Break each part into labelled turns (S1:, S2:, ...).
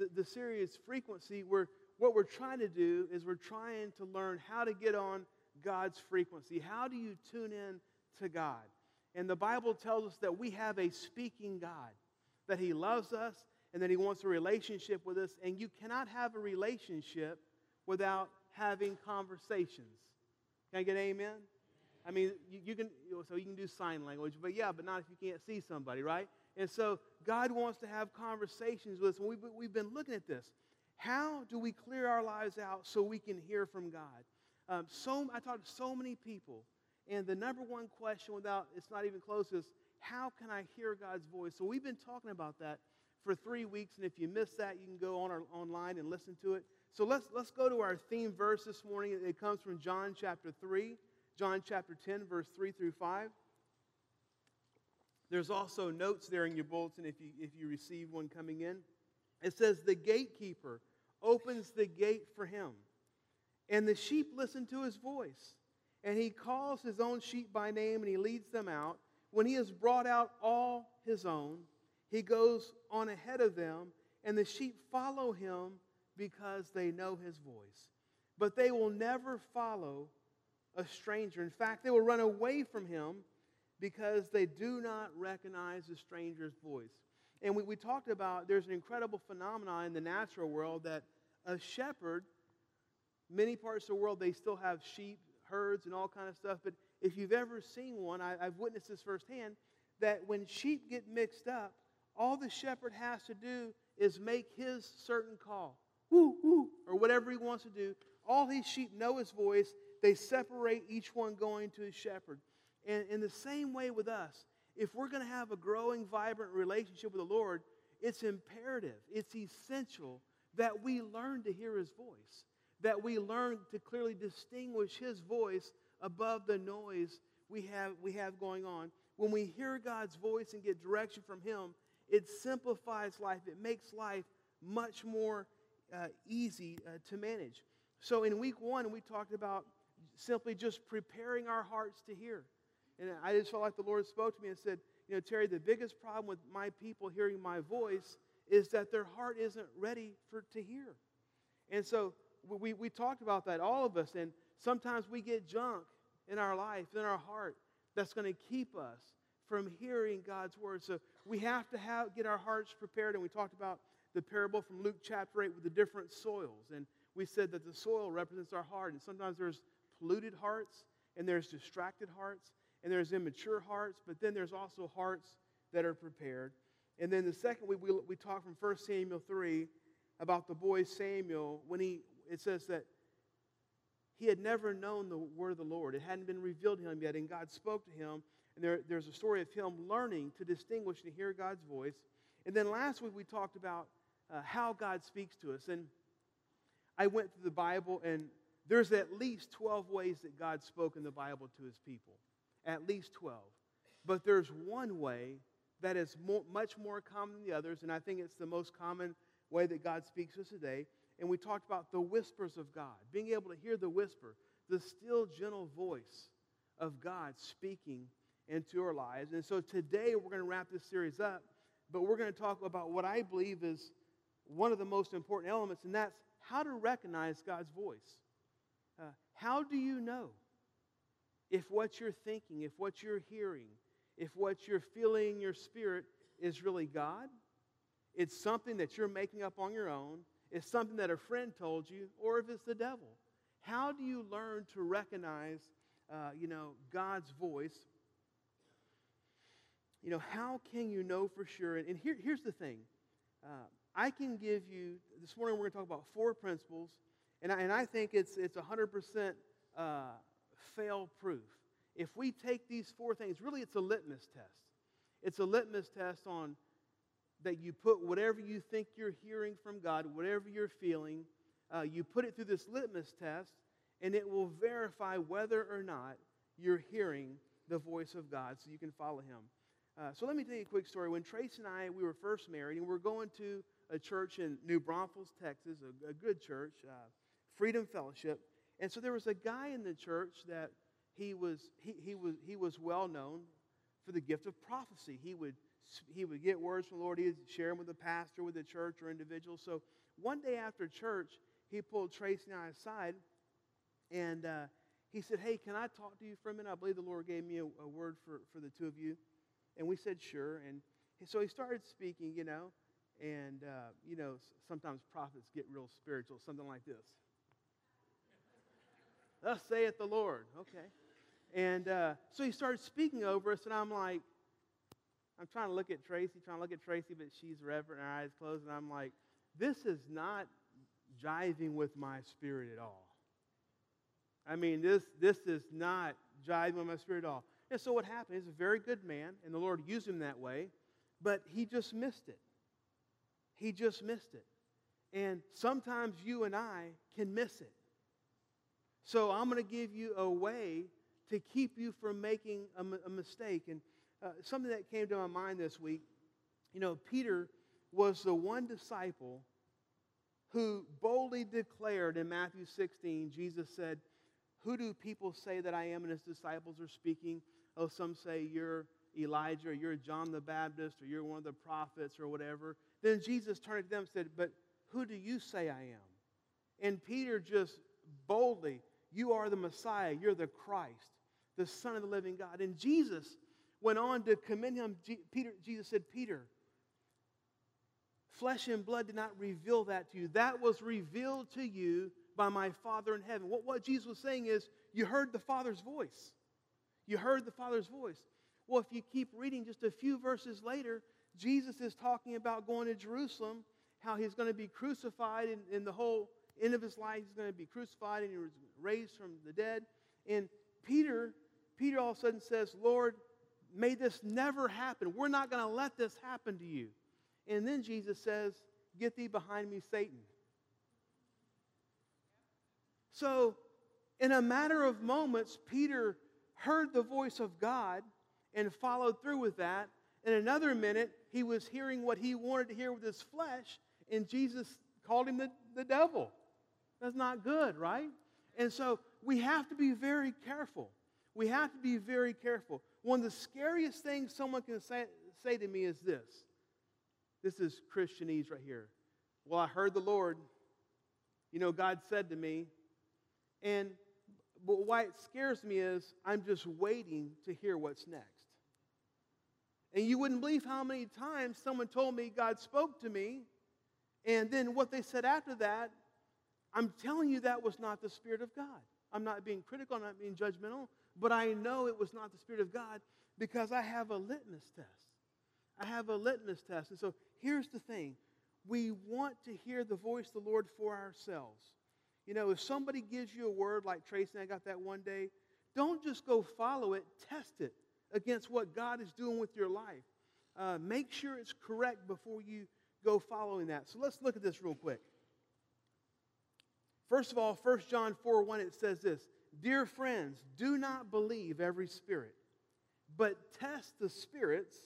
S1: the, the series frequency, we're, what we're trying to do is we're trying to learn how to get on God's frequency. How do you tune in to God? And the Bible tells us that we have a speaking God, that He loves us and that He wants a relationship with us. And you cannot have a relationship without having conversations. Can I get amen? I mean, you, you, can, so you can do sign language, but yeah, but not if you can't see somebody, right? And so God wants to have conversations with us. We've, we've been looking at this. How do we clear our lives out so we can hear from God? Um, so, I talked to so many people, and the number one question, without it's not even close, is how can I hear God's voice? So we've been talking about that for three weeks, and if you missed that, you can go on our, online and listen to it. So let's, let's go to our theme verse this morning. It comes from John chapter 3, John chapter 10, verse 3 through 5. There's also notes there in your bulletin if you, if you receive one coming in. It says, The gatekeeper opens the gate for him, and the sheep listen to his voice. And he calls his own sheep by name and he leads them out. When he has brought out all his own, he goes on ahead of them, and the sheep follow him because they know his voice. But they will never follow a stranger. In fact, they will run away from him because they do not recognize the stranger's voice. And we, we talked about there's an incredible phenomenon in the natural world that a shepherd, many parts of the world, they still have sheep, herds, and all kind of stuff. But if you've ever seen one, I, I've witnessed this firsthand, that when sheep get mixed up, all the shepherd has to do is make his certain call, woo, woo, or whatever he wants to do. All his sheep know his voice. They separate each one going to his shepherd. And in the same way with us, if we're going to have a growing, vibrant relationship with the Lord, it's imperative, it's essential that we learn to hear His voice, that we learn to clearly distinguish His voice above the noise we have, we have going on. When we hear God's voice and get direction from Him, it simplifies life, it makes life much more uh, easy uh, to manage. So in week one, we talked about simply just preparing our hearts to hear. And I just felt like the Lord spoke to me and said, You know, Terry, the biggest problem with my people hearing my voice is that their heart isn't ready for to hear. And so we, we talked about that, all of us. And sometimes we get junk in our life, in our heart, that's going to keep us from hearing God's word. So we have to have, get our hearts prepared. And we talked about the parable from Luke chapter 8 with the different soils. And we said that the soil represents our heart. And sometimes there's polluted hearts and there's distracted hearts and there's immature hearts, but then there's also hearts that are prepared. And then the second week, we, we talk from 1 Samuel 3 about the boy Samuel when he, it says that he had never known the word of the Lord. It hadn't been revealed to him yet, and God spoke to him. And there, there's a story of him learning to distinguish and hear God's voice. And then last week, we talked about uh, how God speaks to us. And I went through the Bible, and there's at least 12 ways that God spoke in the Bible to his people at least 12. But there's one way that is more, much more common than the others, and I think it's the most common way that God speaks to us today. And we talked about the whispers of God, being able to hear the whisper, the still, gentle voice of God speaking into our lives. And so today we're going to wrap this series up, but we're going to talk about what I believe is one of the most important elements, and that's how to recognize God's voice. Uh, how do you know if what you're thinking, if what you're hearing, if what you're feeling in your spirit is really God, it's something that you're making up on your own, it's something that a friend told you, or if it's the devil. How do you learn to recognize, uh, you know, God's voice? You know, how can you know for sure? And, here, here's the thing. Uh, I can give you, this morning we're going to talk about four principles, and I, and I think it's, it's 100% uh, fail proof. If we take these four things, really it's a litmus test. It's a litmus test on that you put whatever you think you're hearing from God, whatever you're feeling, uh, you put it through this litmus test, and it will verify whether or not you're hearing the voice of God so you can follow Him. Uh, so let me tell you a quick story. When Trace and I, we were first married, and we are going to a church in New Braunfels, Texas, a, a good church, uh, Freedom Fellowship. And so there was a guy in the church that he was, he, he was, he was well known for the gift of prophecy. He would he would get words from the Lord. He'd share them with the pastor, with the church, or individual. So one day after church, he pulled Tracy and I aside, and uh, he said, Hey, can I talk to you for a minute? I believe the Lord gave me a, a word for, for the two of you. And we said, Sure. And so he started speaking, you know, and, uh, you know, sometimes prophets get real spiritual, something like this. Thus saith the Lord. Okay. And uh, so he started speaking over us, and I'm like, I'm trying to look at Tracy, trying to look at Tracy, but she's reverent, her eyes closed, and I'm like, this is not jiving with my spirit at all. I mean, this, this is not jiving with my spirit at all. And so what happened? He's a very good man, and the Lord used him that way, but he just missed it. He just missed it. And sometimes you and I can miss it. So I'm going to give you a way to keep you from making a, a mistake. And uh, something that came to my mind this week you know, Peter was the one disciple who boldly declared in Matthew 16, Jesus said, Who do people say that I am? And his disciples are speaking. Oh, some say you're Elijah, or you're John the Baptist, or you're one of the prophets, or whatever. Then Jesus turned to them and said, But who do you say I am? And Peter just boldly, You are the Messiah, you're the Christ, the Son of the living God. And Jesus went on to commend him. Peter, Jesus said, Peter, flesh and blood did not reveal that to you. That was revealed to you by my Father in heaven. What, what Jesus was saying is, you heard the Father's voice. You heard the Father's voice. Well, if you keep reading just a few verses later, Jesus is talking about going to Jerusalem, how he's going to be crucified, and in the whole end of his life, he's going to be crucified and he was raised from the dead. And Peter, Peter all of a sudden says, Lord, May this never happen. We're not going to let this happen to you. And then Jesus says, Get thee behind me, Satan. So, in a matter of moments, Peter heard the voice of God and followed through with that. In another minute, he was hearing what he wanted to hear with his flesh, and Jesus called him the, the devil. That's not good, right? And so we have to be very careful. We have to be very careful. One of the scariest things someone can say, say to me is this. This is Christianese right here. Well, I heard the Lord. You know, God said to me, and but why it scares me is I'm just waiting to hear what's next. And you wouldn't believe how many times someone told me God spoke to me, and then what they said after that, I'm telling you that was not the Spirit of God. I'm not being critical, I'm not being judgmental, but I know it was not the Spirit of God because I have a litmus test. I have a litmus test. And so here's the thing we want to hear the voice of the Lord for ourselves. You know, if somebody gives you a word like Tracy and I got that one day, don't just go follow it, test it against what God is doing with your life. Uh, make sure it's correct before you go following that. So let's look at this real quick. First of all, 1 John 4 1, it says this Dear friends, do not believe every spirit, but test the spirits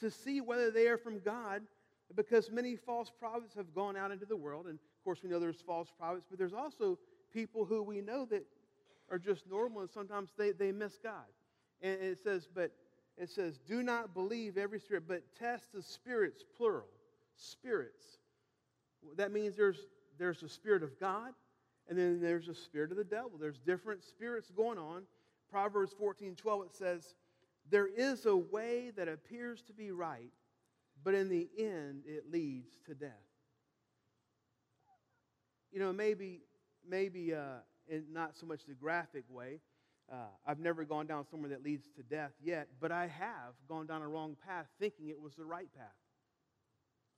S1: to see whether they are from God, because many false prophets have gone out into the world. And of course, we know there's false prophets, but there's also people who we know that are just normal and sometimes they, they miss God. And it says, but it says, do not believe every spirit, but test the spirits, plural. Spirits. That means there's, there's the Spirit of God and then there's a spirit of the devil. There's different spirits going on. Proverbs 14 12, it says, There is a way that appears to be right, but in the end it leads to death. You know, maybe, maybe uh, in not so much the graphic way, uh, I've never gone down somewhere that leads to death yet, but I have gone down a wrong path thinking it was the right path.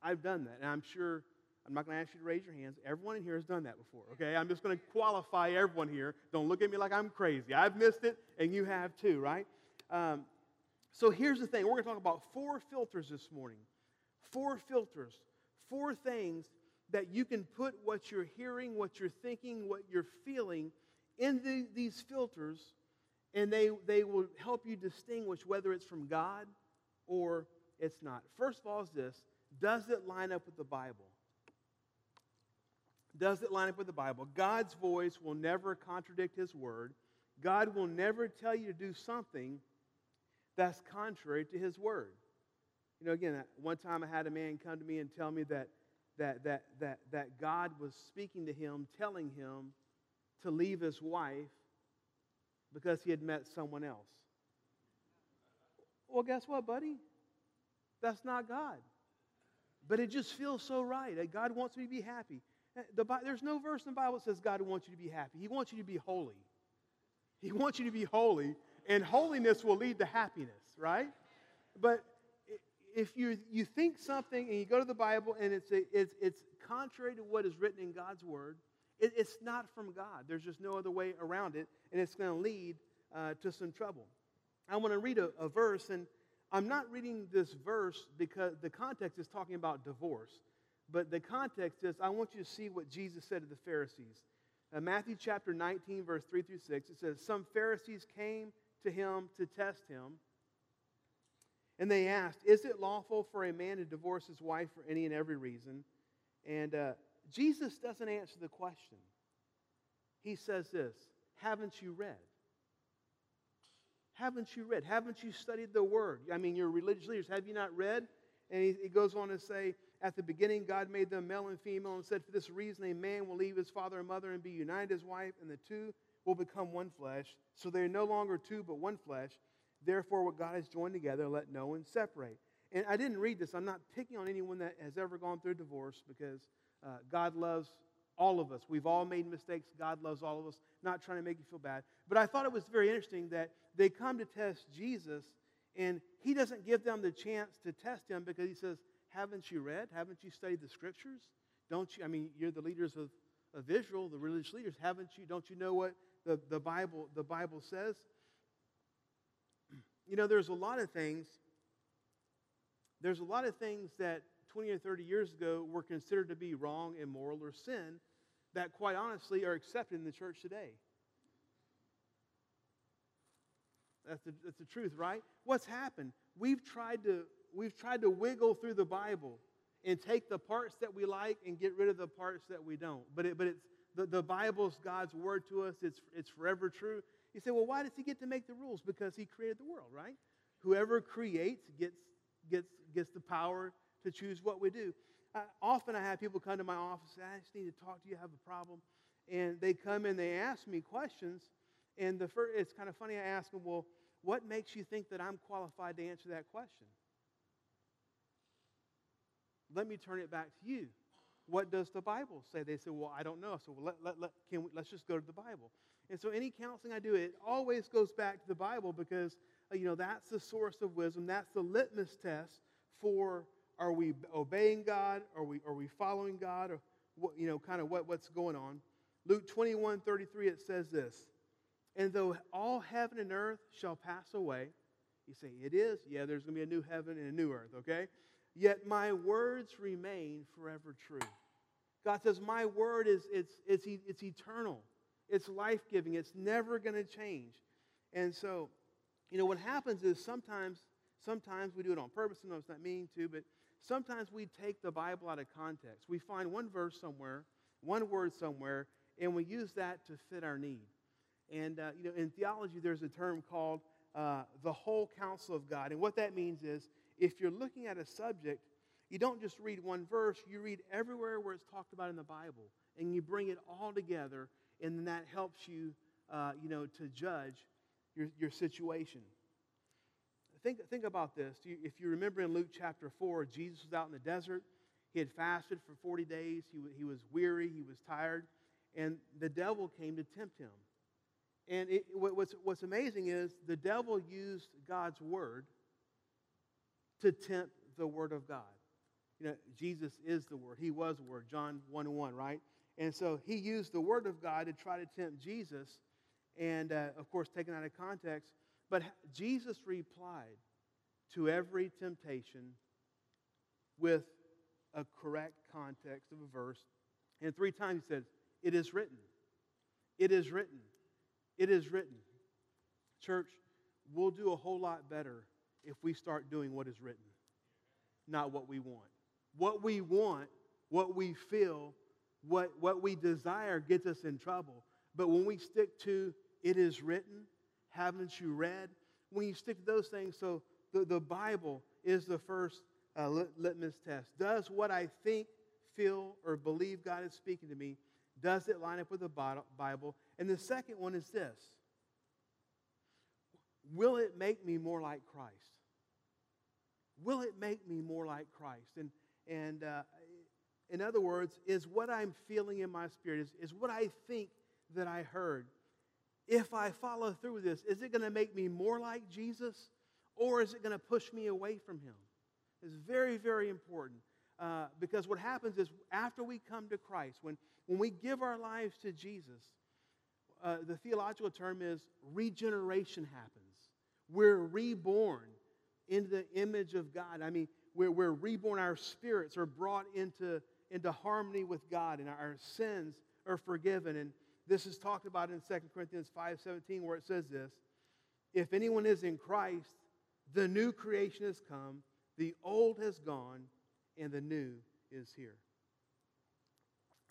S1: I've done that, and I'm sure I'm not going to ask you to raise your hands. Everyone in here has done that before, okay? I'm just going to qualify everyone here. Don't look at me like I'm crazy. I've missed it, and you have too, right? Um, so here's the thing we're going to talk about four filters this morning. Four filters, four things that you can put what you're hearing, what you're thinking, what you're feeling in the, these filters, and they, they will help you distinguish whether it's from God or it's not. First of all, is this does it line up with the Bible? Does it line up with the Bible? God's voice will never contradict His word. God will never tell you to do something that's contrary to His word. You know, again, one time I had a man come to me and tell me that, that, that, that, that God was speaking to him, telling him to leave his wife because he had met someone else. Well, guess what, buddy? That's not God. But it just feels so right. God wants me to be happy. Eh, the, there's no verse in the Bible that says God wants you to be happy. He wants you to be holy. He wants you to be holy, and holiness will lead to happiness, right? But if you, you think something and you go to the Bible and it's, a, it's, it's contrary to what is written in God's Word, it, it's not from God. There's just no other way around it, and it's going to lead uh, to some trouble. I want to read a, a verse, and I'm not reading this verse because the context is talking about divorce. But the context is I want you to see what Jesus said to the Pharisees. Uh, Matthew chapter 19, verse 3 through 6, it says, Some Pharisees came to him to test him. And they asked, Is it lawful for a man to divorce his wife for any and every reason? And uh, Jesus doesn't answer the question. He says this Haven't you read? Haven't you read? Haven't you studied the word? I mean, you're religious leaders. Have you not read? And he, he goes on to say, At the beginning, God made them male and female and said, For this reason, a man will leave his father and mother and be united to his wife, and the two will become one flesh. So they are no longer two, but one flesh. Therefore, what God has joined together, let no one separate. And I didn't read this. I'm not picking on anyone that has ever gone through divorce because uh, God loves all of us. We've all made mistakes. God loves all of us. Not trying to make you feel bad. But I thought it was very interesting that they come to test Jesus, and he doesn't give them the chance to test him because he says, Haven't you read? Haven't you studied the scriptures? Don't you? I mean, you're the leaders of, of Israel, the religious leaders. Haven't you? Don't you know what the, the, Bible, the Bible says? You know, there's a lot of things. There's a lot of things that 20 or 30 years ago were considered to be wrong, immoral, or sin that, quite honestly, are accepted in the church today. That's the, that's the truth, right? What's happened? We've tried, to, we've tried to wiggle through the Bible and take the parts that we like and get rid of the parts that we don't. But, it, but it's, the, the Bible's God's word to us, it's, it's forever true. You say, well, why does he get to make the rules? Because he created the world, right? Whoever creates gets, gets, gets the power to choose what we do. Uh, often I have people come to my office and I just need to talk to you, I have a problem. And they come and they ask me questions. And the first, it's kind of funny, I ask them, well, what makes you think that I'm qualified to answer that question? Let me turn it back to you. What does the Bible say? They say, well, I don't know. So let, let, let, can we, let's just go to the Bible. And so any counseling I do, it always goes back to the Bible because, uh, you know, that's the source of wisdom. That's the litmus test for are we obeying God? Are we, are we following God? Or, what, you know, kind of what, what's going on. Luke 21 33, it says this And though all heaven and earth shall pass away, you say, It is? Yeah, there's going to be a new heaven and a new earth, okay? Yet my words remain forever true. God says, My word is it's, it's, it's eternal, it's life giving, it's never going to change. And so, you know, what happens is sometimes, sometimes we do it on purpose, and sometimes not meaning to, but sometimes we take the Bible out of context. We find one verse somewhere, one word somewhere, and we use that to fit our need. And, uh, you know, in theology, there's a term called uh, the whole counsel of God. And what that means is if you're looking at a subject, you don't just read one verse, you read everywhere where it's talked about in the Bible, and you bring it all together, and then that helps you, uh, you know, to judge your, your situation. Think, think about this. If you remember in Luke chapter 4, Jesus was out in the desert. He had fasted for 40 days. He, he was weary. He was tired. And the devil came to tempt him. And it, what's, what's amazing is the devil used God's word to tempt the word of God. You know, Jesus is the word. He was the word. John 1 1, right? And so he used the word of God to try to tempt Jesus. And uh, of course, taken out of context, but Jesus replied to every temptation with a correct context of a verse. And three times he said, It is written. It is written. It is written. Church, we'll do a whole lot better if we start doing what is written, not what we want. What we want, what we feel, what, what we desire gets us in trouble. But when we stick to it is written, haven't you read? When you stick to those things, so the, the Bible is the first uh, litmus test. Does what I think, feel, or believe God is speaking to me, does it line up with the Bible? And the second one is this Will it make me more like Christ? Will it make me more like Christ? And, and uh, in other words, is what I'm feeling in my spirit, is, is what I think that I heard, if I follow through with this, is it going to make me more like Jesus or is it going to push me away from him? It's very, very important. Uh, because what happens is after we come to Christ, when, when we give our lives to Jesus, uh, the theological term is regeneration happens. We're reborn into the image of God. I mean, we're, we're reborn. Our spirits are brought into, into harmony with God, and our sins are forgiven. And this is talked about in 2 Corinthians 5.17 where it says this, If anyone is in Christ, the new creation has come, the old has gone, and the new is here.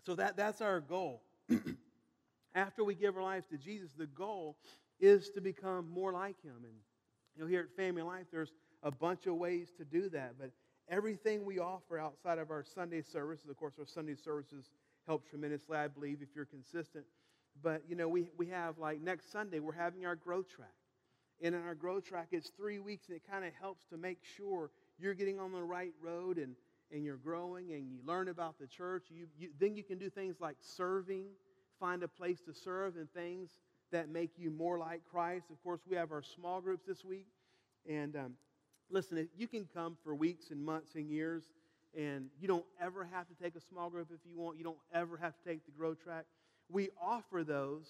S1: So that, that's our goal. After we give our lives to Jesus, the goal is to become more like him. And you know, here at Family Life, there's a bunch of ways to do that. But everything we offer outside of our Sunday services, of course, our Sunday services help tremendously, I believe, if you're consistent. But, you know, we, we have, like, next Sunday, we're having our growth track. And in our growth track, it's three weeks, and it kind of helps to make sure you're getting on the right road and, and you're growing and you learn about the church. You, you, then you can do things like serving, find a place to serve, and things that make you more like Christ. Of course, we have our small groups this week. And um, listen, you can come for weeks and months and years, and you don't ever have to take a small group if you want. You don't ever have to take the grow track. We offer those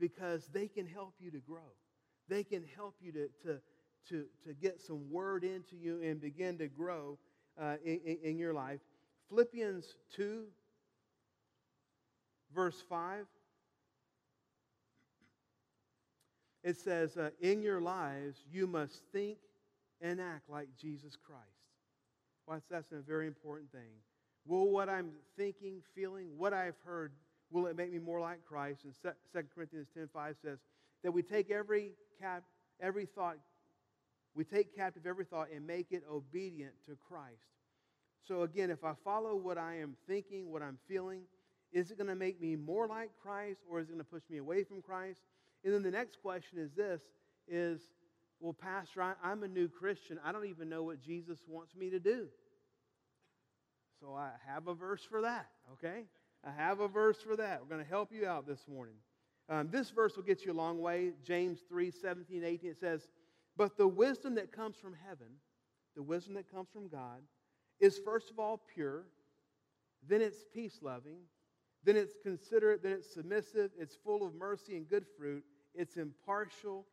S1: because they can help you to grow. They can help you to, to, to, to get some word into you and begin to grow uh, in, in your life. Philippians 2, verse 5. It says, uh, In your lives, you must think and act like Jesus Christ. Well, that's, that's a very important thing. Will what I'm thinking, feeling, what I've heard, will it make me more like Christ? And 2 Corinthians 10 5 says that we take every, cap, every thought, we take captive every thought and make it obedient to Christ. So again, if I follow what I am thinking, what I'm feeling, is it going to make me more like Christ or is it going to push me away from Christ? And then the next question is this is well, Pastor, I, I'm a new Christian. I don't even know what Jesus wants me to do. So I have a verse for that, okay? I have a verse for that. We're going to help you out this morning. Um, this verse will get you a long way. James 3 17, 18, it says, But the wisdom that comes from heaven, the wisdom that comes from God, is first of all pure, then it's peace loving, then it's considerate, then it's submissive, it's full of mercy and good fruit, it's impartial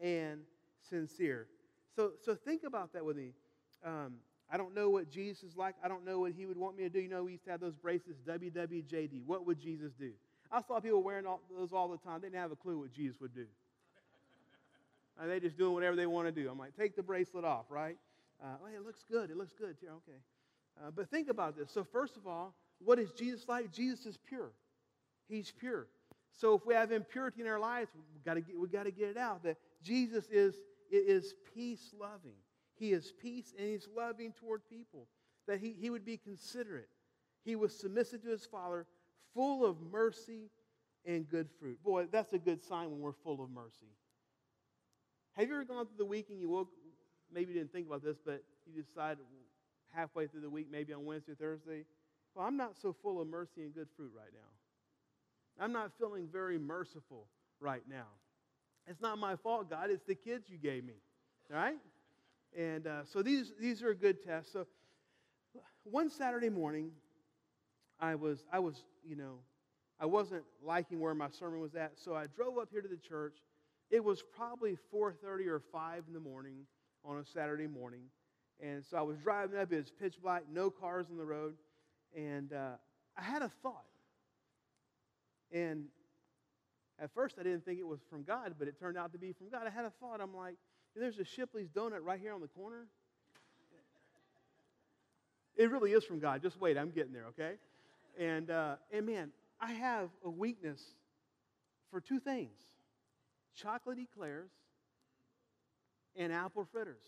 S1: and sincere. So, so think about that with me. Um, I don't know what Jesus is like. I don't know what he would want me to do. You know, we used to have those bracelets, WWJD. What would Jesus do? I saw people wearing all, those all the time. They didn't have a clue what Jesus would do. and they just doing whatever they want to do. I'm like, take the bracelet off, right? Uh, oh, it looks good. It looks good. Okay. Uh, but think about this. So, first of all, what is Jesus like? Jesus is pure. He's pure. So, if we have impurity in our lives, we've got to get, we've got to get it out. That Jesus is is peace loving. He is peace and he's loving toward people. That he, he would be considerate. He was submissive to his Father, full of mercy and good fruit. Boy, that's a good sign when we're full of mercy. Have you ever gone through the week and you woke, maybe you didn't think about this, but you decided halfway through the week, maybe on Wednesday Thursday, well, I'm not so full of mercy and good fruit right now. I'm not feeling very merciful right now. It's not my fault, God. It's the kids you gave me. All right? And uh, so these, these are a good tests. So one Saturday morning, I was, I was, you know, I wasn't liking where my sermon was at. So I drove up here to the church. It was probably 4.30 or 5 in the morning on a Saturday morning. And so I was driving up. It was pitch black, no cars on the road. And uh, I had a thought. And at first, I didn't think it was from God, but it turned out to be from God. I had a thought. I'm like, there's a Shipley's donut right here on the corner. It really is from God. Just wait, I'm getting there, okay? And, uh, and man, I have a weakness for two things chocolate eclairs and apple fritters.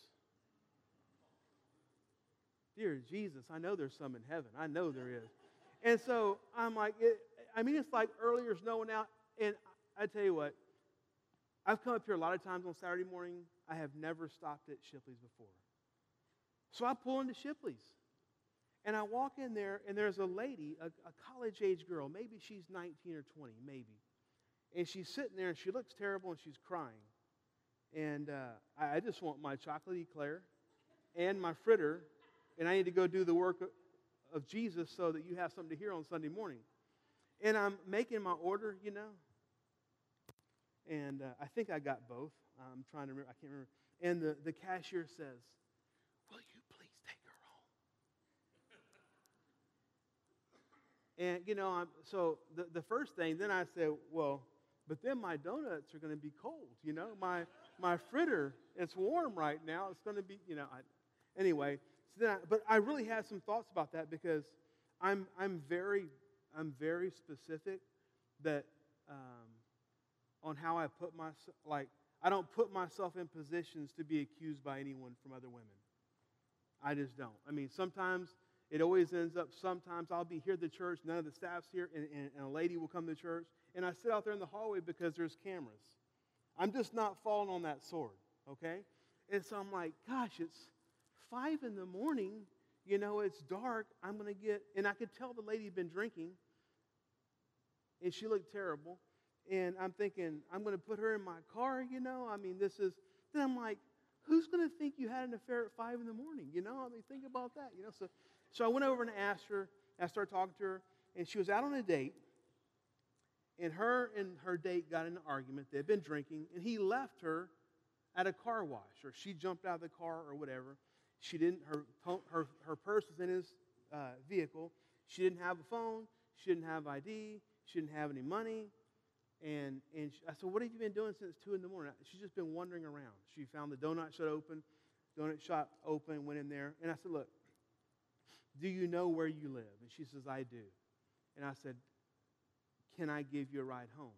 S1: Dear Jesus, I know there's some in heaven. I know there is. And so I'm like, it, I mean, it's like earlier snowing out. And I tell you what, I've come up here a lot of times on Saturday morning. I have never stopped at Shipley's before. So I pull into Shipley's. And I walk in there, and there's a lady, a, a college age girl. Maybe she's 19 or 20, maybe. And she's sitting there, and she looks terrible, and she's crying. And uh, I, I just want my chocolate eclair and my fritter, and I need to go do the work of, of Jesus so that you have something to hear on Sunday morning. And I'm making my order, you know. And uh, I think I got both. I'm trying to remember. I can't remember. And the, the cashier says, Will you please take her home? And, you know, I'm, so the, the first thing, then I said, Well, but then my donuts are going to be cold, you know. My, my fritter, it's warm right now. It's going to be, you know. I, anyway, so then I, but I really had some thoughts about that because I'm, I'm, very, I'm very specific that um, on how I put myself, like, I don't put myself in positions to be accused by anyone from other women. I just don't. I mean, sometimes it always ends up, sometimes I'll be here at the church, none of the staff's here, and, and, and, a lady will come to church, and I sit out there in the hallway because there's cameras. I'm just not falling on that sword, okay? And so I'm like, gosh, it's five in the morning, you know, it's dark. I'm going to get, and I could tell the lady had been drinking, and she looked terrible. And I'm thinking, I'm going to put her in my car, you know? I mean, this is, then I'm like, who's going to think you had an affair at five in the morning, you know? I mean, think about that, you know? So, so I went over and asked her, I started talking to her, and she was out on a date. And her and her date got in an argument. They'd been drinking, and he left her at a car wash, or she jumped out of the car, or whatever. She didn't, her, her, her purse was in his uh, vehicle. She didn't have a phone. She didn't have ID. She didn't have any money. And, and she, I said, What have you been doing since 2 in the morning? She's just been wandering around. She found the donut shop open, donut shop open, went in there. And I said, Look, do you know where you live? And she says, I do. And I said, Can I give you a ride home?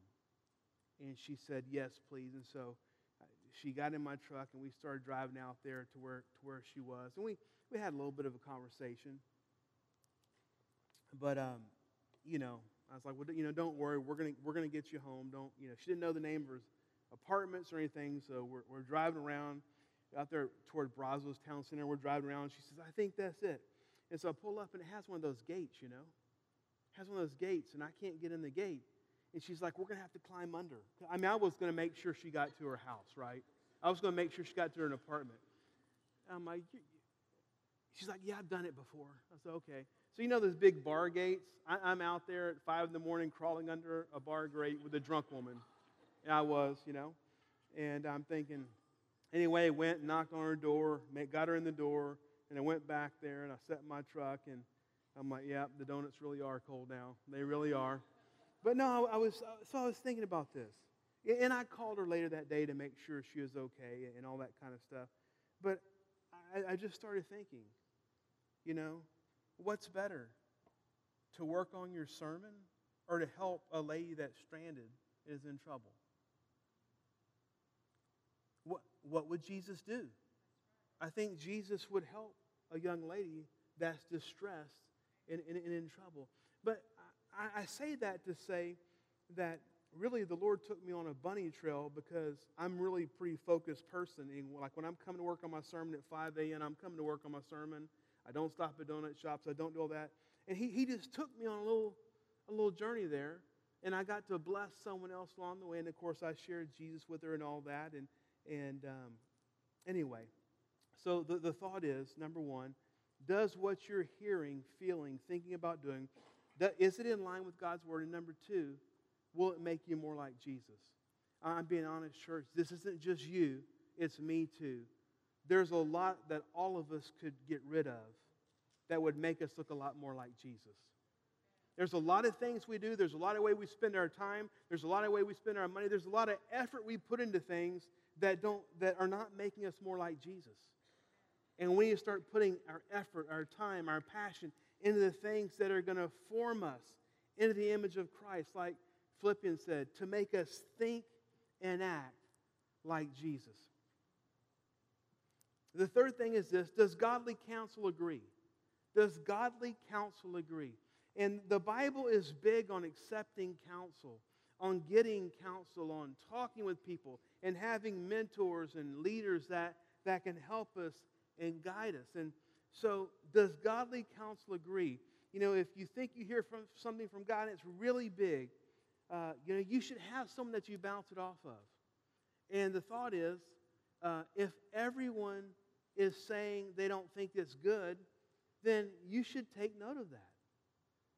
S1: And she said, Yes, please. And so uh, she got in my truck and we started driving out there to where, to where she was. And we, we had a little bit of a conversation. But, um, you know, I was like, well, you know, don't worry. We're going we're gonna get you home. Don't, you know, she didn't know the name of her apartments or anything. So we're, we're driving around out there toward Brazos Town Center. We're driving around. She says, I think that's it. And so I pull up and it has one of those gates, you know. It has one of those gates and I can't get in the gate. And she's like, we're going to have to climb under. I mean, I was going to make sure she got to her house, right? I was going to make sure she got to her apartment. I'm like, she's like, yeah, I've done it before. I said, okay. So you know those big bar gates? I, am out there at 5 in the morning crawling under a bar grate with a drunk woman. And I was, you know. And I'm thinking, anyway, went knocked on her door, got her in the door, and I went back there and I set my truck and I'm like, yeah, the donuts really are cold now. They really are. But no, I was uh, so I was thinking about this. And I called her later that day to make sure she was okay and all that kind of stuff. But I, I just started thinking, you know, what's better? To work on your sermon or to help a lady that's stranded is in trouble? What, what would Jesus do? I think Jesus would help a young lady that's distressed and, and, and in trouble. But I, I say that to say that really the Lord took me on a bunny trail because I'm really pretty focused person. And like when I'm coming to work on my sermon at 5 a.m., I'm coming to work on my sermon. I don't stop at donut shops. I don't do all that. And he, he just took me on a little, a little journey there. And I got to bless someone else along the way. And of course, I shared Jesus with her and all that. And, and um, anyway, so the, the thought is number one, does what you're hearing, feeling, thinking about doing, is it in line with God's word? And number two, will it make you more like Jesus? I'm being honest, church. This isn't just you, it's me too. There's a lot that all of us could get rid of that would make us look a lot more like Jesus. There's a lot of things we do. There's a lot of way we spend our time. There's a lot of way we spend our money. There's a lot of effort we put into things that don't that are not making us more like Jesus. And we need to start putting our effort, our time, our passion into the things that are going to form us into the image of Christ, like Philippians said, to make us think and act like Jesus. The third thing is this Does godly counsel agree? Does godly counsel agree? And the Bible is big on accepting counsel, on getting counsel, on talking with people, and having mentors and leaders that, that can help us and guide us. And so, does godly counsel agree? You know, if you think you hear from something from God and it's really big, uh, you know, you should have someone that you bounce it off of. And the thought is, uh, if everyone is saying they don't think it's good, then you should take note of that.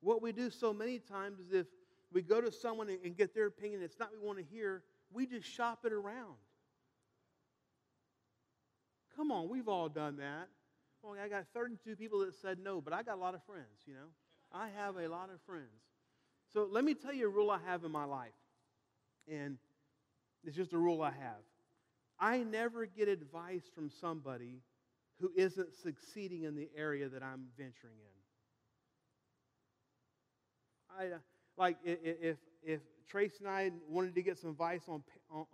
S1: What we do so many times is if we go to someone and get their opinion, it's not we want to hear, we just shop it around. Come on, we've all done that. Well, I got 32 people that said no, but I got a lot of friends, you know. I have a lot of friends. So let me tell you a rule I have in my life. And it's just a rule I have. I never get advice from somebody who isn't succeeding in the area that I'm venturing in. I, uh, like if, if Trace and I wanted to get some advice on,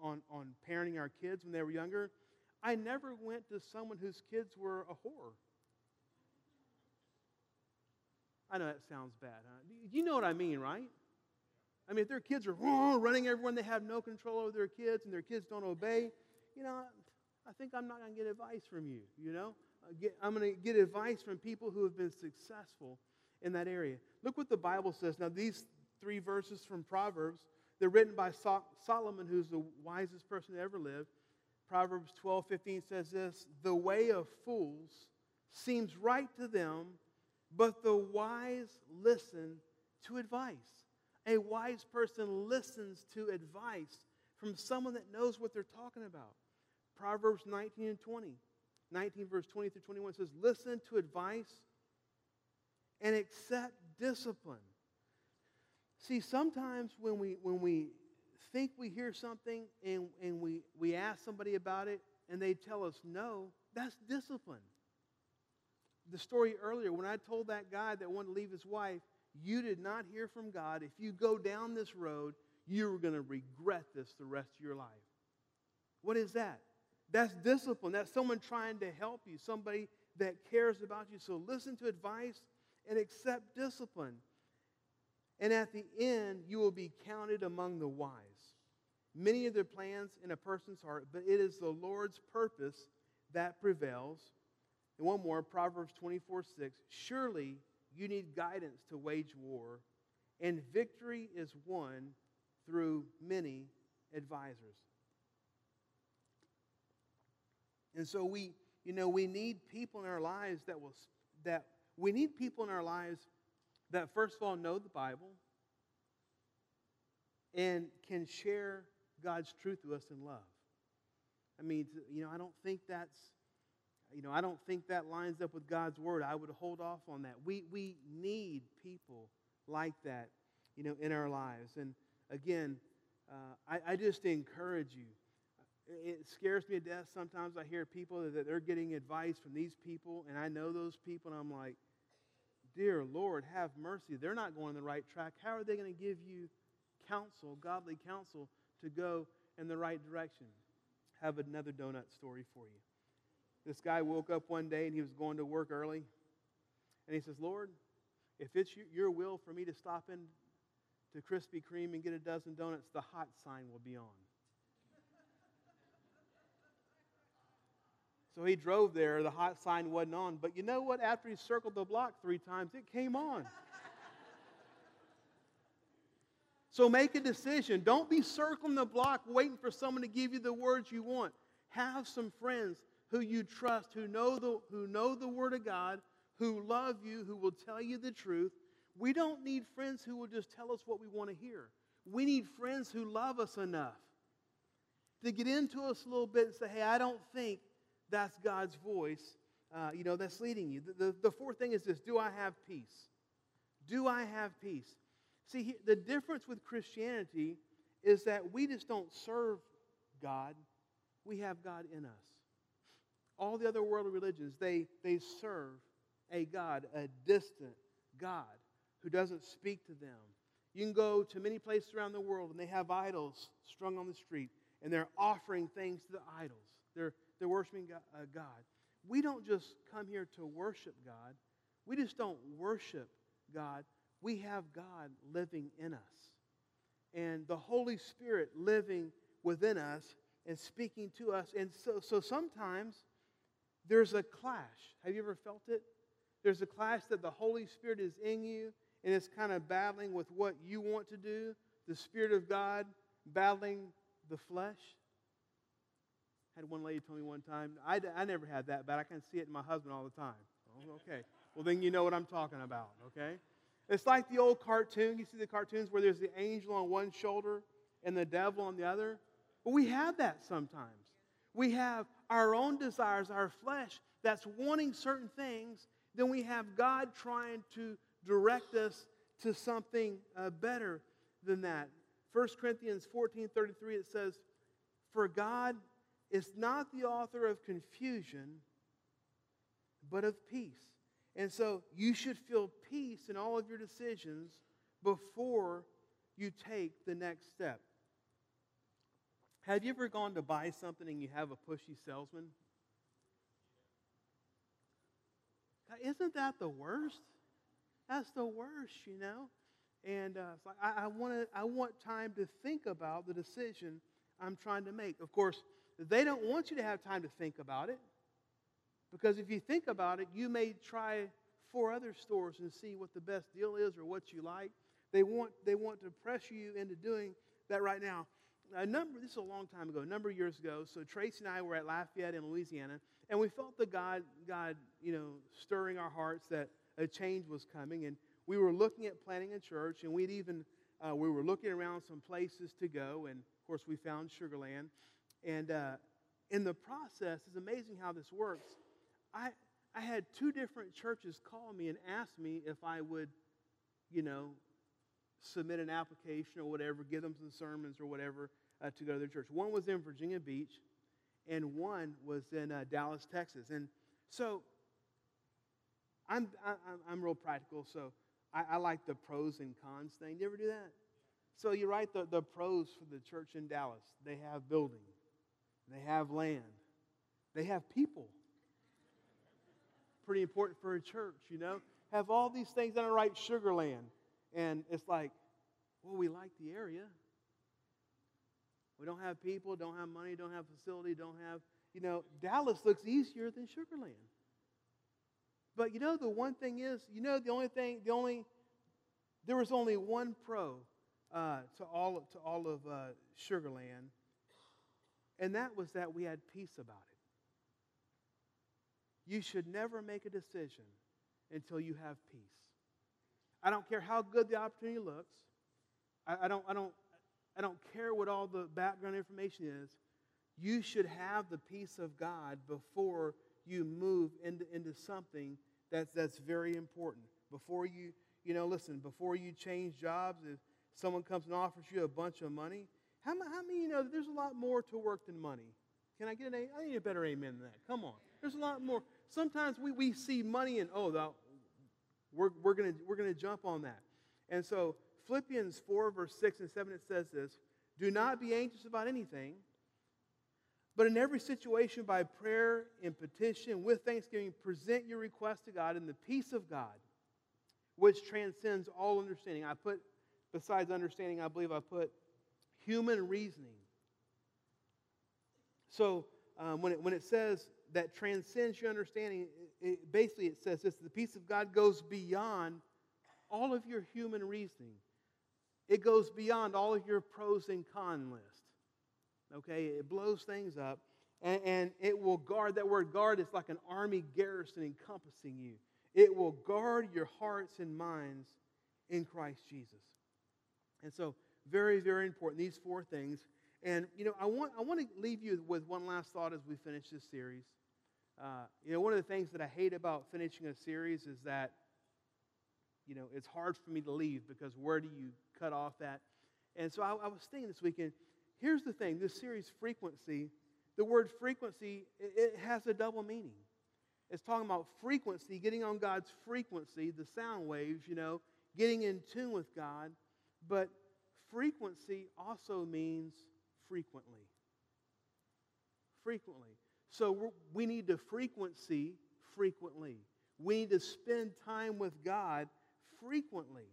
S1: on, on parenting our kids when they were younger, I never went to someone whose kids were a whore. I know that sounds bad, huh? You know what I mean, right? I mean, if their kids are running everyone, they have no control over their kids, and their kids don't obey, you know, I think I'm not going to get advice from you, you know? Uh, I'm going to get advice from people who have been successful in that area. Look what the Bible says. Now, these three verses from Proverbs, they're written by Solomon, who's the wisest person to ever live. Proverbs 12 15 says this The way of fools seems right to them, but the wise listen to advice. A wise person listens to advice from someone that knows what they're talking about. Proverbs 19 and 20. 19 verse 20 through 21 says, Listen to advice and accept discipline. See, sometimes when we, when we think we hear something and, and we, we ask somebody about it and they tell us no, that's discipline. The story earlier, when I told that guy that wanted to leave his wife, you did not hear from God. If you go down this road, you're going to regret this the rest of your life. What is that? That's discipline. That's someone trying to help you, somebody that cares about you. So listen to advice and accept discipline. And at the end, you will be counted among the wise. Many of their plans in a person's heart, but it is the Lord's purpose that prevails. And one more, Proverbs 24 6. Surely you need guidance to wage war, and victory is won through many advisors. And so we, you know, we need people in our lives that will that we need people in our lives that first of all know the Bible and can share God's truth to us in love. I mean, you know, I don't think that's you know, I don't think that lines up with God's word. I would hold off on that. We we need people like that, you know, in our lives. And again, uh, I, I just encourage you it scares me to death sometimes. I hear people that they're getting advice from these people, and I know those people, and I'm like, Dear Lord, have mercy. They're not going the right track. How are they going to give you counsel, godly counsel, to go in the right direction? Have another donut story for you. This guy woke up one day and he was going to work early, and he says, Lord, if it's your will for me to stop in to Krispy Kreme and get a dozen donuts, the hot sign will be on. So he drove there. The hot sign wasn't on. But you know what? After he circled the block three times, it came on. so make a decision. Don't be circling the block waiting for someone to give you the words you want. Have some friends who you trust, who know the, who know the Word of God, who love you, who will tell you the truth. We don't need friends who will just tell us what we want to hear. We need friends who love us enough to get into us a little bit and say, hey, I don't think that's God's voice, uh, you know, that's leading you. The, the, the, fourth thing is this do I have peace? Do I have peace? See, the difference with Christianity is that we just don't serve God, we have God in us. All the other worldly religions, they, they serve a God, a distant God who doesn't speak to them. You can go to many places around the world and they have idols strung on the street and they're offering things to the idols. They're they're worshiping uh, God. We don't just come here to worship God, We just don't worship God. We have God living in us. And the Holy Spirit living within us and speaking to us. And so, so sometimes there's a clash. Have you ever felt it? There's a clash that the Holy Spirit is in you and it's kind of battling with what you want to do, the Spirit of God battling the flesh. I had one lady tell me one time, I, I never had that, but I can see it in my husband all the time. Oh, okay. Well, then you know what I'm talking about, okay? It's like the old cartoon. You see the cartoons where there's the angel on one shoulder and the devil on the other? But we have that sometimes. We have our own desires, our flesh that's wanting certain things. Then we have God trying to direct us to something uh, better than that. 1 Corinthians 14 33, it says, For God is not the author of confusion, but of peace. And so you should feel peace in all of your decisions before you take the next step. Have you ever gone to buy something and you have a pushy salesman? Isn't that the worst? That's the worst, you know? And uh, like, I, I, wanna, I want time to think about the decision I'm trying to make. Of course, they don't want you to have time to think about it. Because if you think about it, you may try four other stores and see what the best deal is or what you like. They want, they want to pressure you into doing that right now. A number, this is a long time ago, a number of years ago. So Tracy and I were at Lafayette in Louisiana, and we felt the God, God, you know, stirring our hearts that a change was coming. And we were looking at planning a church, and we'd even, uh, we were looking around some places to go. And of course, we found Sugarland. And uh, in the process, it's amazing how this works. I, I had two different churches call me and ask me if I would, you know, submit an application or whatever, give them some sermons or whatever uh, to go to their church. One was in Virginia Beach, and one was in uh, Dallas, Texas. And so I'm, I, am i am real practical, so I, I, like the pros and cons thing. You ever do that? So you write the, the pros for the church in Dallas. They have building, they have land, they have people. Pretty important for a church, you know? Have all these things, and I write Sugarland. And it's like, well, we like the area. We don't have people, don't have money, don't have facility, don't have, you know, Dallas looks easier than Sugarland. But you know, the one thing is, you know, the only thing, the only, there was only one pro uh, to all to all of uh, Sugarland, and that was that we had peace about it. You should never make a decision until you have peace. I don't care how good the opportunity looks. I, I don't, I, don't, I don't care what all the background information is. You should have the peace of God before you move into, into something that's, that's very important. Before you, you know, listen, before you change jobs, if someone comes and offers you a bunch of money, how, how many you know there's a lot more to work than money? Can I get an a? I need a better amen than that. Come on. There's a lot more. Sometimes we, we see money and, oh, the, we're, we're going we're gonna jump on that. And so, Philippians 4, verse 6 and 7, it says this Do not be anxious about anything but in every situation, by prayer and petition with thanksgiving, present your request to God in the peace of God, which transcends all understanding. I put, besides understanding, I believe I put human reasoning. So um, when, it, when it says that transcends your understanding, it, it, basically it says this the peace of God goes beyond all of your human reasoning, it goes beyond all of your pros and cons list. Okay, it blows things up. And, and it will guard, that word guard is like an army garrison encompassing you. It will guard your hearts and minds in Christ Jesus. And so, very, very important, these four things. And, you know, I want, I want to leave you with one last thought as we finish this series. Uh, you know, one of the things that I hate about finishing a series is that, you know, it's hard for me to leave because where do you cut off at? And so I, I was thinking this weekend, here's the thing this series, frequency, the word frequency, it, has a double meaning. It's talking about frequency, getting on God's frequency, the sound waves, you know, getting in tune with God. But frequency also means frequently. Frequently. So we need to frequency frequently. We need to spend time with God frequently.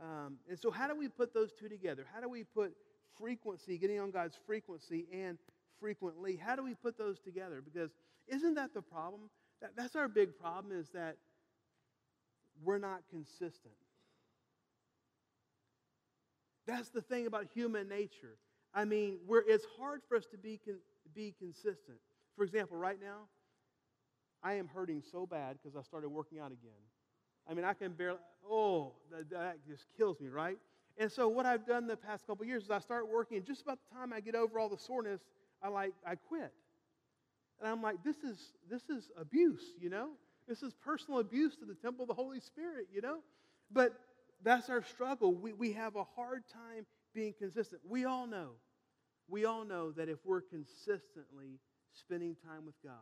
S1: Um, and so, how do we put those two together? How do we put frequency, getting on God's frequency, and frequently? How do we put those together? Because isn't that the problem? That, that's our big problem is that we're not consistent. That's the thing about human nature. I mean, it's hard for us to be, con, be consistent. For example, right now, I am hurting so bad because I started working out again. I mean, I can barely, oh, that, that just kills me, right? And so what I've done the past couple years is I start working, and just about the time I get over all the soreness, I like, I quit. And I'm like, this is, this is abuse, you know? This is personal abuse to the temple of the Holy Spirit, you know? But that's our struggle. We, we have a hard time being consistent. We all know, we all know that if we're consistently spending time with God,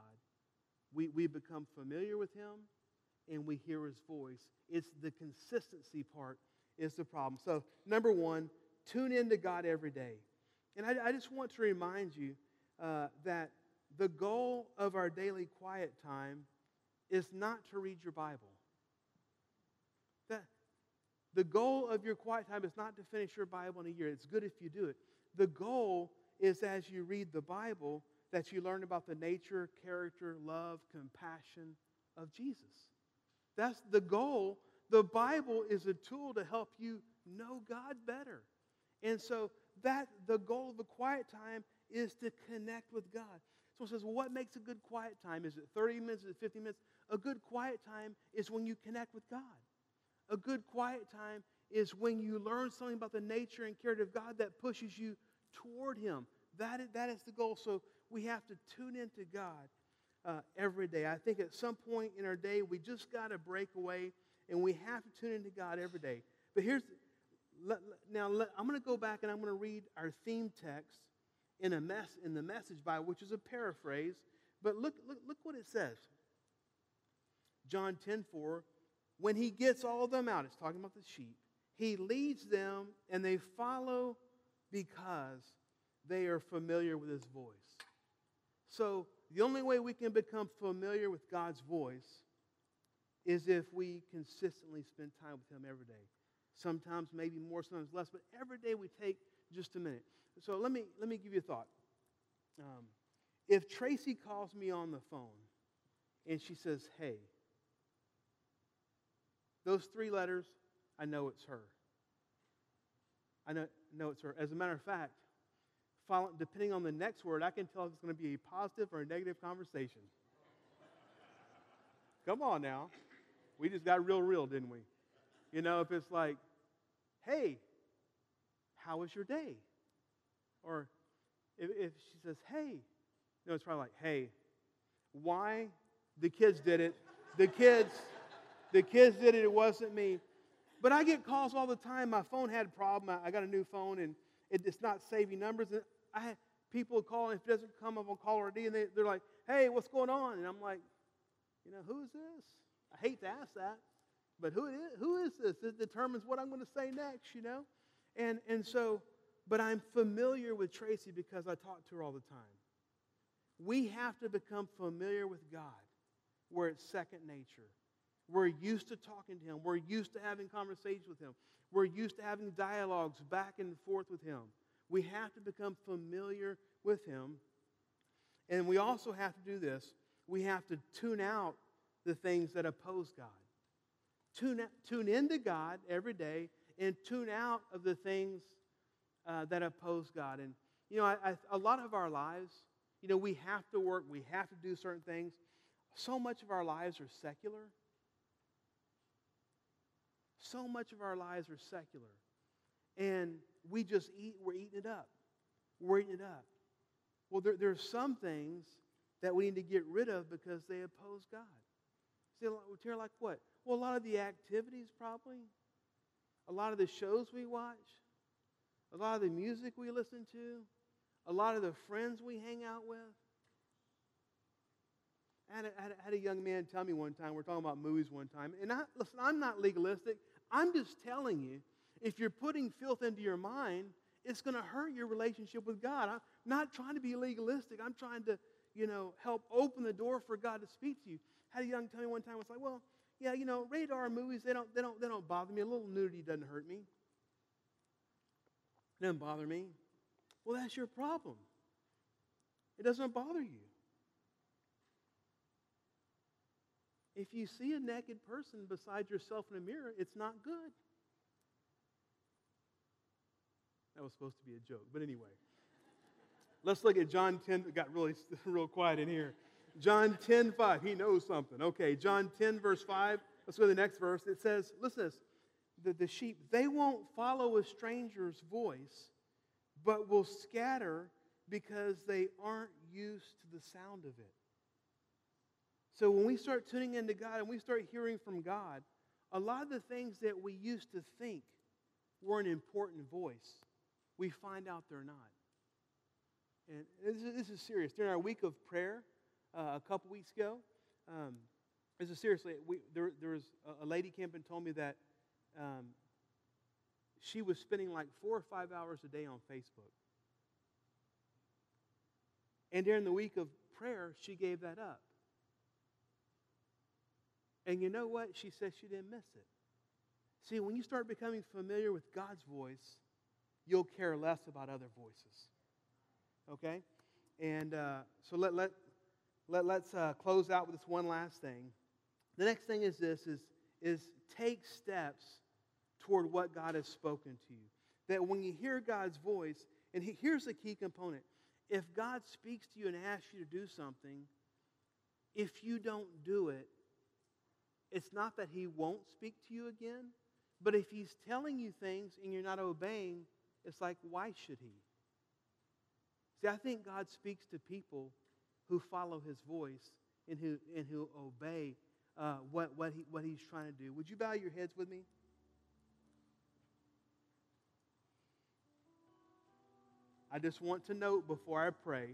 S1: we, we become familiar with Him and we hear His voice. It's the consistency part is the problem. So, number one, tune in to God every day. And I, I just want to remind you uh, that the goal of our daily quiet time is not to read your Bible. That, the goal of your quiet time is not to finish your Bible in a year. It's good if you do it. The goal is as you read the Bible that you learn about the nature, character, love, compassion of Jesus. That's the goal. The Bible is a tool to help you know God better. And so that the goal of a quiet time is to connect with God. So it says, what makes a good quiet time? Is it 30 minutes? Is it 50 minutes? A good quiet time is when you connect with God. A good quiet time is when you learn something about the nature and character of God that pushes you toward Him. That is, that is the goal. So we have to tune into God uh, every day. I think at some point in our day, we just got to break away and we have to tune into God every day. But here's let, now let, I'm going to go back and I'm going to read our theme text in a mess in the Message Bible, which is a paraphrase. But look, look, look what it says. John 10 4, when he gets all of them out, it's talking about the sheep, he leads them and they follow because they are familiar with his voice. So the only way we can become familiar with God's voice is if we consistently spend time with him every day. Sometimes maybe more, sometimes less, but every day we take just a minute. So let me, let me give you a thought. Um, if Tracy calls me on the phone and she says, hey, those three letters, I know it's her. I know, know it's her. As a matter of fact, depending on the next word, I can tell if it's going to be a positive or a negative conversation. Come on now. We just got real, real, didn't we? You know, if it's like, hey, how was your day? Or if, if she says, hey, you know, it's probably like, hey, why? The kids did it. The kids, the kids did it. It wasn't me. But I get calls all the time. My phone had a problem. I got a new phone and it, it's not saving numbers. And I had people call, and if it doesn't come up on caller ID, and they, they're like, hey, what's going on? And I'm like, you know, who is this? I hate to ask that, but who is, who is this? It determines what I'm going to say next, you know? And, and so, but I'm familiar with Tracy because I talk to her all the time. We have to become familiar with God where it's second nature. We're used to talking to Him. We're used to having conversations with Him. We're used to having dialogues back and forth with Him. We have to become familiar with Him. And we also have to do this. We have to tune out the things that oppose God. Tune, tune into God every day and tune out of the things uh, that oppose God. And, you know, I, I, a lot of our lives, you know, we have to work, we have to do certain things. So much of our lives are secular. So much of our lives are secular. And we just eat, we're eating it up. We're eating it up. Well, there, there are some things that we need to get rid of because they oppose God. See, we're like what? Well, a lot of the activities, probably. A lot of the shows we watch. A lot of the music we listen to. A lot of the friends we hang out with. I had, had a young man tell me one time, we're talking about movies one time, and I, listen, I'm not legalistic. I'm just telling you, if you're putting filth into your mind, it's going to hurt your relationship with God. I'm not trying to be legalistic. I'm trying to, you know, help open the door for God to speak to you. Had a young tell me one time, it's like, well, yeah, you know, rated R movies, they don't, they, don't, they don't bother me. A little nudity doesn't hurt me. It doesn't bother me. Well, that's your problem. It doesn't bother you. If you see a naked person beside yourself in a mirror, it's not good. That was supposed to be a joke, but anyway. Let's look at John 10. It got really real quiet in here. John 10, 5. He knows something. Okay, John 10, verse 5. Let's go to the next verse. It says, listen this. The, the sheep, they won't follow a stranger's voice, but will scatter because they aren't used to the sound of it. So when we start tuning into God and we start hearing from God, a lot of the things that we used to think were an important voice, we find out they're not. And this is, this is serious. During our week of prayer uh, a couple weeks ago, um, this is seriously, we, there, there was a, lady came and told me that um, she was spending like four or five hours a day on Facebook. And during the week of prayer, she gave that up. And you know what? She says she didn't miss it. See, when you start becoming familiar with God's voice, you'll care less about other voices. Okay? And uh, so let, let, let, let's uh, close out with this one last thing. The next thing is this is, is take steps toward what God has spoken to you. That when you hear God's voice, and he, here's the key component if God speaks to you and asks you to do something, if you don't do it, it's not that he won't speak to you again, but if he's telling you things and you're not obeying, it's like, why should he? See, I think God speaks to people who follow his voice and who, and who obey uh, what, what, he, what he's trying to do. Would you bow your heads with me? I just want to note before I pray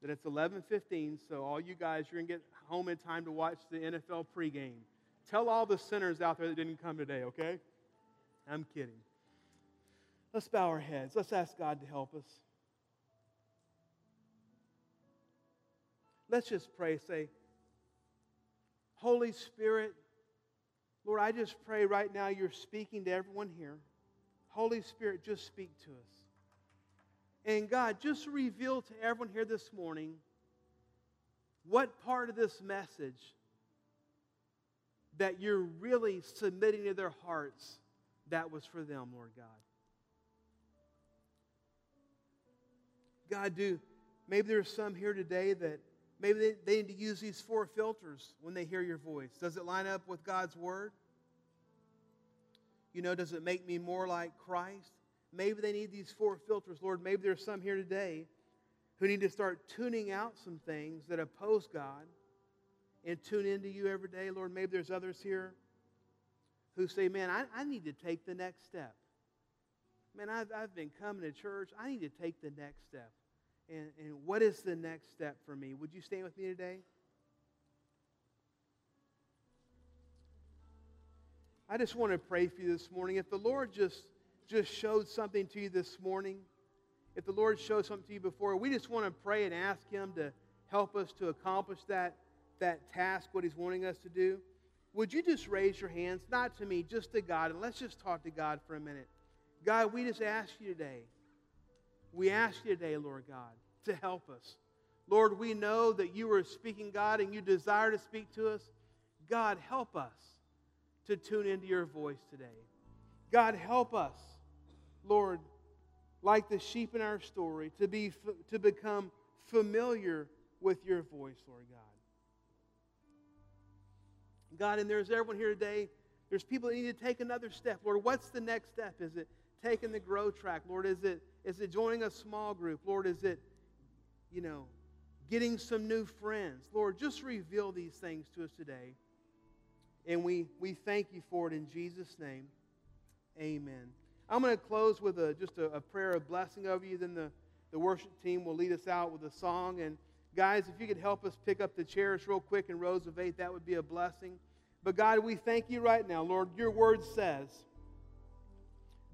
S1: that it's 11:15, so all you guys, you're gonna get home in time to watch the NFL pregame. Tell all the sinners out there that didn't come today, okay? I'm kidding. Let's bow our heads. Let's ask God to help us. Let's just pray. Say, Holy Spirit, Lord, I just pray right now you're speaking to everyone here. Holy Spirit, just speak to us. And God, just reveal to everyone here this morning what part of this message that you're really submitting to their hearts that was for them, Lord God. God, do maybe there's some here today that maybe they, they need to use these four filters when they hear your voice. Does it line up with God's word? You know, does it make me more like Christ? Maybe they need these four filters, Lord. Maybe there's some here today who need to start tuning out some things that oppose God and tune into you every day. Lord, maybe there's others here who say, Man, I, I need to take the next step. Man, I've, I've been coming to church. I need to take the next step. And, and what is the next step for me? Would you stand with me today? I just want to pray for you this morning. If the Lord just just showed something to you this morning, if the Lord showed something to you before, we just want to pray and ask Him to help us to accomplish that, that task, what He's wanting us to do. Would you just raise your hands, not to me, just to God, and let's just talk to God for a minute. God, we just ask you today, we ask you today, Lord God, to help us. Lord, we know that you are speaking, God, and you desire to speak to us. God, help us to tune into your voice today. God, help us Lord, like the sheep in our story, to, be, to become familiar with your voice, Lord God. God, and there's everyone here today. There's people that need to take another step. Lord, what's the next step? Is it taking the grow track? Lord, is it, is it joining a small group? Lord, is it, you know, getting some new friends? Lord, just reveal these things to us today. And we, we thank you for it in Jesus' name. Amen. I'm going to close with a, just a, a, prayer of blessing over you. Then the, the worship team will lead us out with a song. And guys, if you could help us pick up the chairs real quick in rows of eight, that would be a blessing. But God, we thank you right now. Lord, your word says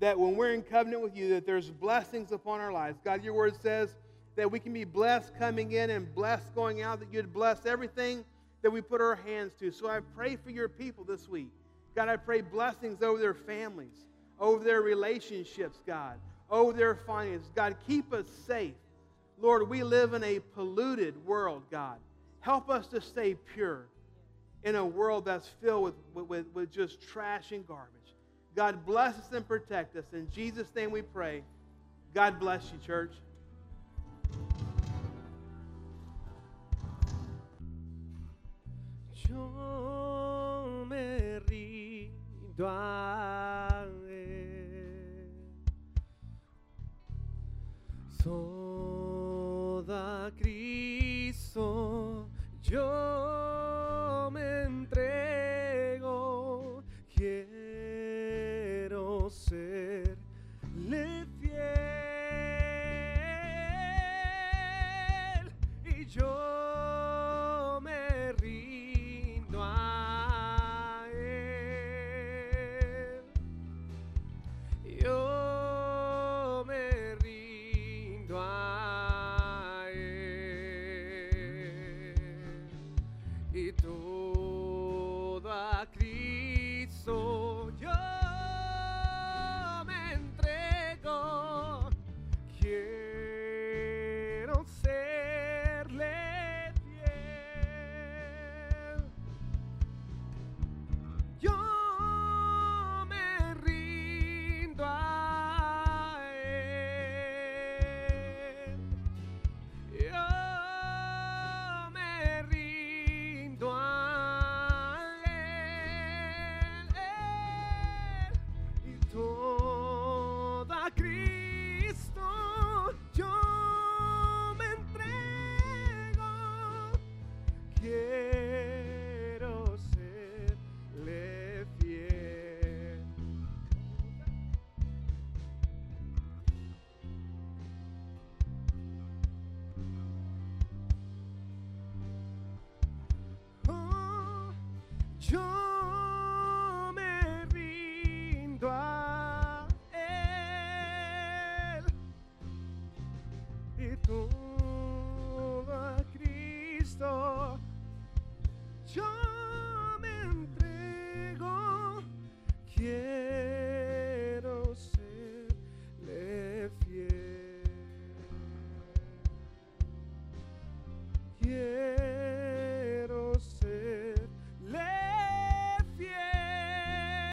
S1: that when we're in covenant with you, that there's blessings upon our lives. God, your word says that we can be blessed coming in and blessed going out, that you'd bless everything that we put our hands to. So I pray for your people this week. God, I pray blessings over their families, over their relationships, God, over their finances. God, keep us safe. Lord, we live in a polluted world, God. Help us to stay pure in a world that's filled with, with, with just trash and garbage. God, bless us and protect us. In Jesus' name we pray. God bless you, church.
S2: Yo me rindo a él. Soda Cristo, yo Quiero